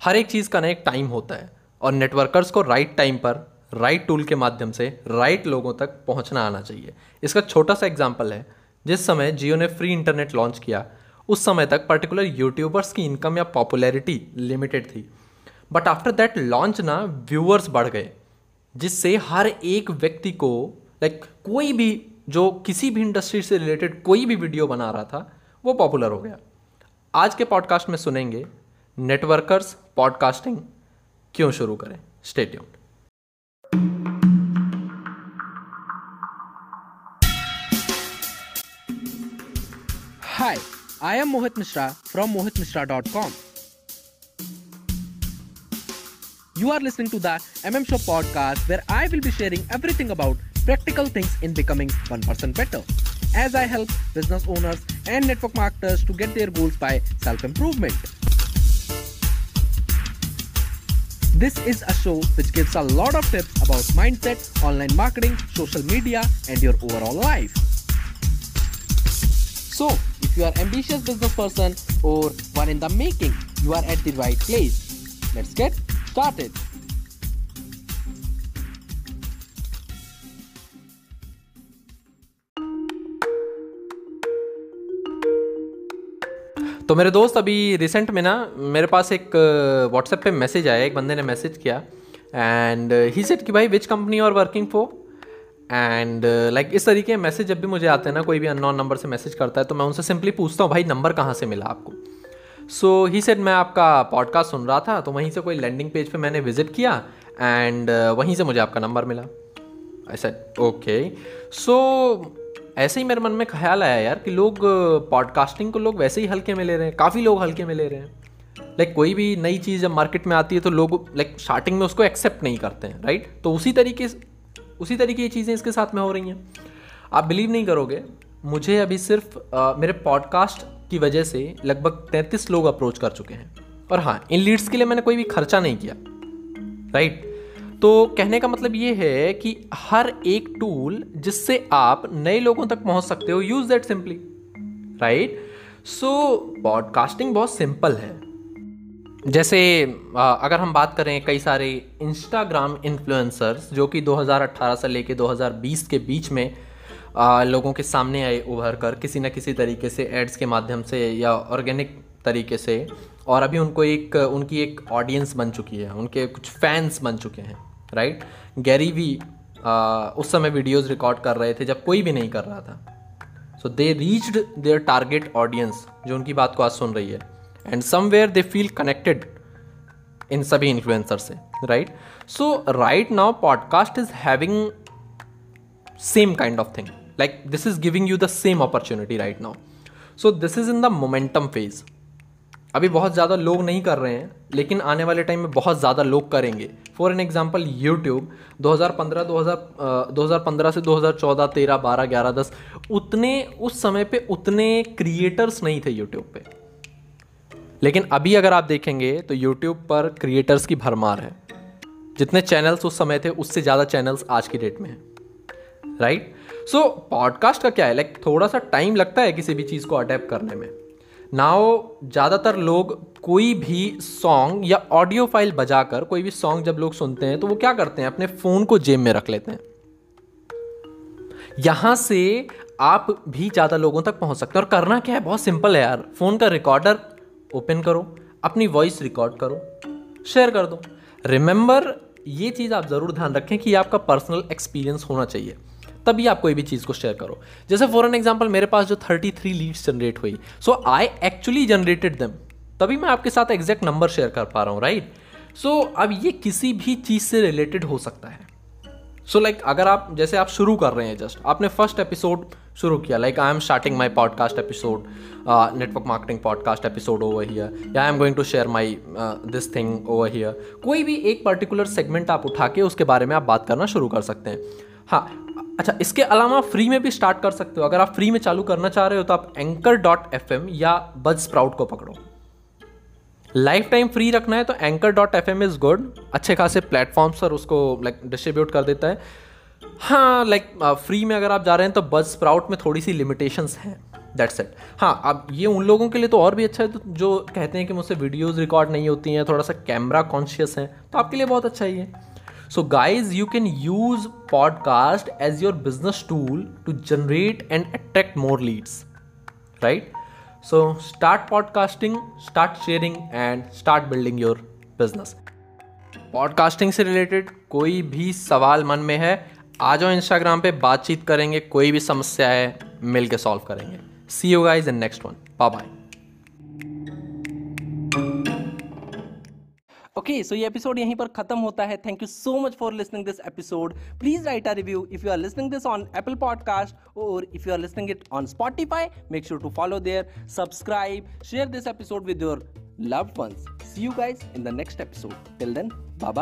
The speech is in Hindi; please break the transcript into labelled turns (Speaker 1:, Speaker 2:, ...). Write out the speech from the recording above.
Speaker 1: हर एक चीज़ का ना एक टाइम होता है और नेटवर्कर्स को राइट टाइम पर राइट टूल के माध्यम से राइट लोगों तक पहुँचना आना चाहिए। इसका छोटा सा एग्ज़ाम्पल है, जिस समय जियो ने फ्री इंटरनेट लॉन्च किया, उस समय तक पर्टिकुलर यूट्यूबर्स की इनकम या पॉपुलैरिटी लिमिटेड थी। बट आफ्टर दैट लॉन्च ना व्यूअर्स बढ़ गए, जिससे हर एक व्यक्ति को लाइक कोई भी, जो किसी भी इंडस्ट्री से रिलेटेड कोई भी वीडियो बना रहा था, वो पॉपुलर हो गया। आज के पॉडकास्ट में सुनेंगे नेटवर्कर्स पॉडकास्टिंग क्यों शुरू करें? स्टेट्यूम
Speaker 2: hi I am Mohit Mishra from Mohit Mishra dot com you are listening to the M M show podcast where I will be sharing everything about practical things in becoming one person better as I help business owners and network marketers to get their goals by self improvement This is a show which gives a lot of tips about mindset, online marketing, social media, and your overall life. So, if you are ambitious business person or one in the making, you are at the right place. Let's get started.
Speaker 1: तो मेरे दोस्त अभी रिसेंट में ना मेरे पास एक व्हाट्सएप पे मैसेज आया एक बंदे ने मैसेज किया। एंड ही सेट कि भाई which company are working for and like इस तरीके के मैसेज जब भी मुझे आते हैं ना कोई भी अननोन नंबर से मैसेज करता है तो मैं उनसे सिंपली पूछता हूँ भाई नंबर कहाँ से मिला आपको? सो ही सेट मैं आपका पॉडकास्ट सुन रहा था तो वहीं से कोई लैंडिंग पेज पे मैंने विज़िट किया एंड uh, वहीं से मुझे आपका नंबर मिला। आई सेड ओके सो ऐसे ही मेरे मन में ख्याल आया यार कि लोग पॉडकास्टिंग को लोग वैसे ही हल्के में ले रहे हैं काफ़ी लोग हल्के में ले रहे हैं। लाइक like, कोई भी नई चीज़ जब मार्केट में आती है तो लोग लाइक like, स्टार्टिंग में उसको एक्सेप्ट नहीं करते हैं राइट तो उसी तरीके उसी तरीके की चीज़ें इसके साथ में हो रही हैं। आप बिलीव नहीं करोगे मुझे अभी सिर्फ़ आ, मेरे पॉडकास्ट की वजह से लगभग तैंतीस लोग अप्रोच कर चुके हैं। और हाँ इन लीड्स के लिए मैंने कोई भी खर्चा नहीं किया राइट तो कहने का मतलब ये है कि हर एक टूल जिससे आप नए लोगों तक पहुँच सकते हो use that simply right so podcasting बहुत सिंपल है। जैसे अगर हम बात करें कई सारे इंस्टाग्राम इन्फ्लुएंसर्स जो कि 2018 से लेके 2020 के बीच में लोगों के सामने आए उभर कर, किसी न किसी तरीके से एड्स के माध्यम से या ऑर्गेनिक तरीके से और अभी उनको एक उनकी एक ऑडियंस बन चुकी है उनके कुछ फैंस बन चुके हैं राइट गैरी भी आ, उस समय वीडियोस रिकॉर्ड कर रहे थे जब कोई भी नहीं कर रहा था। So they reached their target audience जो उनकी बात को आज सुन रही है। And somewhere they feel connected इन सभी इन्फ्लुएंसर से right so right now podcast is having same kind of thing like this is giving you the same opportunity right now. So this is in the momentum phase. अभी बहुत ज़्यादा लोग नहीं कर रहे हैं लेकिन आने वाले टाइम में बहुत ज़्यादा लोग करेंगे। फॉर एन एग्ज़ाम्पल यूट्यूब 2015 2000 2015 से 2014 13 12 11 10 उतने उस समय पे उतने क्रिएटर्स नहीं थे यूट्यूब पे। लेकिन अभी अगर आप देखेंगे तो यूट्यूब पर क्रिएटर्स की भरमार है। जितने चैनल्स उस समय थे उससे ज़्यादा चैनल्स आज की डेट में हैं। राइट सो पॉडकास्ट का क्या है? लाइक like, थोड़ा सा टाइम लगता है किसी भी चीज़ को अडेप्ट करने में। नाउ ज़्यादातर लोग कोई भी सॉन्ग या ऑडियो फ़ाइल बजाकर, कोई भी सॉन्ग जब लोग सुनते हैं तो वो क्या करते हैं? अपने फ़ोन को जेब में रख लेते हैं। यहाँ से आप भी ज़्यादा लोगों तक पहुँच सकते हैं। और करना क्या है? बहुत सिंपल है यार। फ़ोन का रिकॉर्डर ओपन करो, अपनी वॉइस रिकॉर्ड करो शेयर कर दो। रिमेंबर ये चीज़ आप ज़रूर ध्यान रखें कि आपका पर्सनल एक्सपीरियंस होना चाहिए। तभी आप कोई भी चीज़ को शेयर करो। जैसे फॉर एन एग्ज़ाम्पल मेरे पास जो थर्टी थ्री लीड्स जनरेट हुई सो आई एक्चुअली जनरेटेड दम तभी मैं आपके साथ एग्जैक्ट नंबर शेयर कर पा रहा हूँ राइट सो अब ये किसी भी चीज़ से रिलेटेड हो सकता है। सो so, लाइक like, अगर आप जैसे आप शुरू कर रहे हैं जस्ट आपने फ़र्स्ट एपिसोड शुरू किया like I am starting my podcast episode network marketing podcast episode over here या I am going to share my this thing over here कोई भी एक पर्टिकुलर सेगमेंट आप उठा के उसके बारे में आप बात करना शुरू कर सकते हैं। हाँ अच्छा इसके अलावा फ्री में भी स्टार्ट कर सकते हो। अगर आप फ्री में चालू करना चाह रहे हो तो आप एंकर डॉट एफ़ एम या बज स्प्राउट को पकड़ो। लाइफ टाइम फ्री रखना है तो anchor dot F M is good अच्छे खासे प्लेटफॉर्म्स पर उसको लाइक डिस्ट्रीब्यूट कर देता है। हाँ लाइक फ्री में अगर आप जा रहे हैं तो बज स्प्राउट में थोड़ी सी लिमिटेशंस हैं। दैट्स इट हाँ अब ये उन लोगों के लिए तो और भी अच्छा है तो जो कहते हैं कि मुझसे वीडियोज़ रिकॉर्ड नहीं होती हैं, थोड़ा सा कैमरा कॉन्शियस हैं तो आपके लिए बहुत अच्छा ही है। So guys you can use podcast as your business tool to generate and attract more leads right so start podcasting start sharing and start building your business podcasting से रिलेटेड कोई भी सवाल मन में है आ जाओ इंस्टाग्राम पे बातचीत करेंगे, कोई भी समस्या है मिल के सॉल्व करेंगे. See you guys in next one bye
Speaker 2: okay so ये एपिसोड यहीं पर खत्म होता है। Thank you so much for listening this episode please write a review if you are listening this on Apple podcast और if you are listening it on Spotify make sure to follow there subscribe share this episode with your loved ones. See you guys in the next episode. Till then bye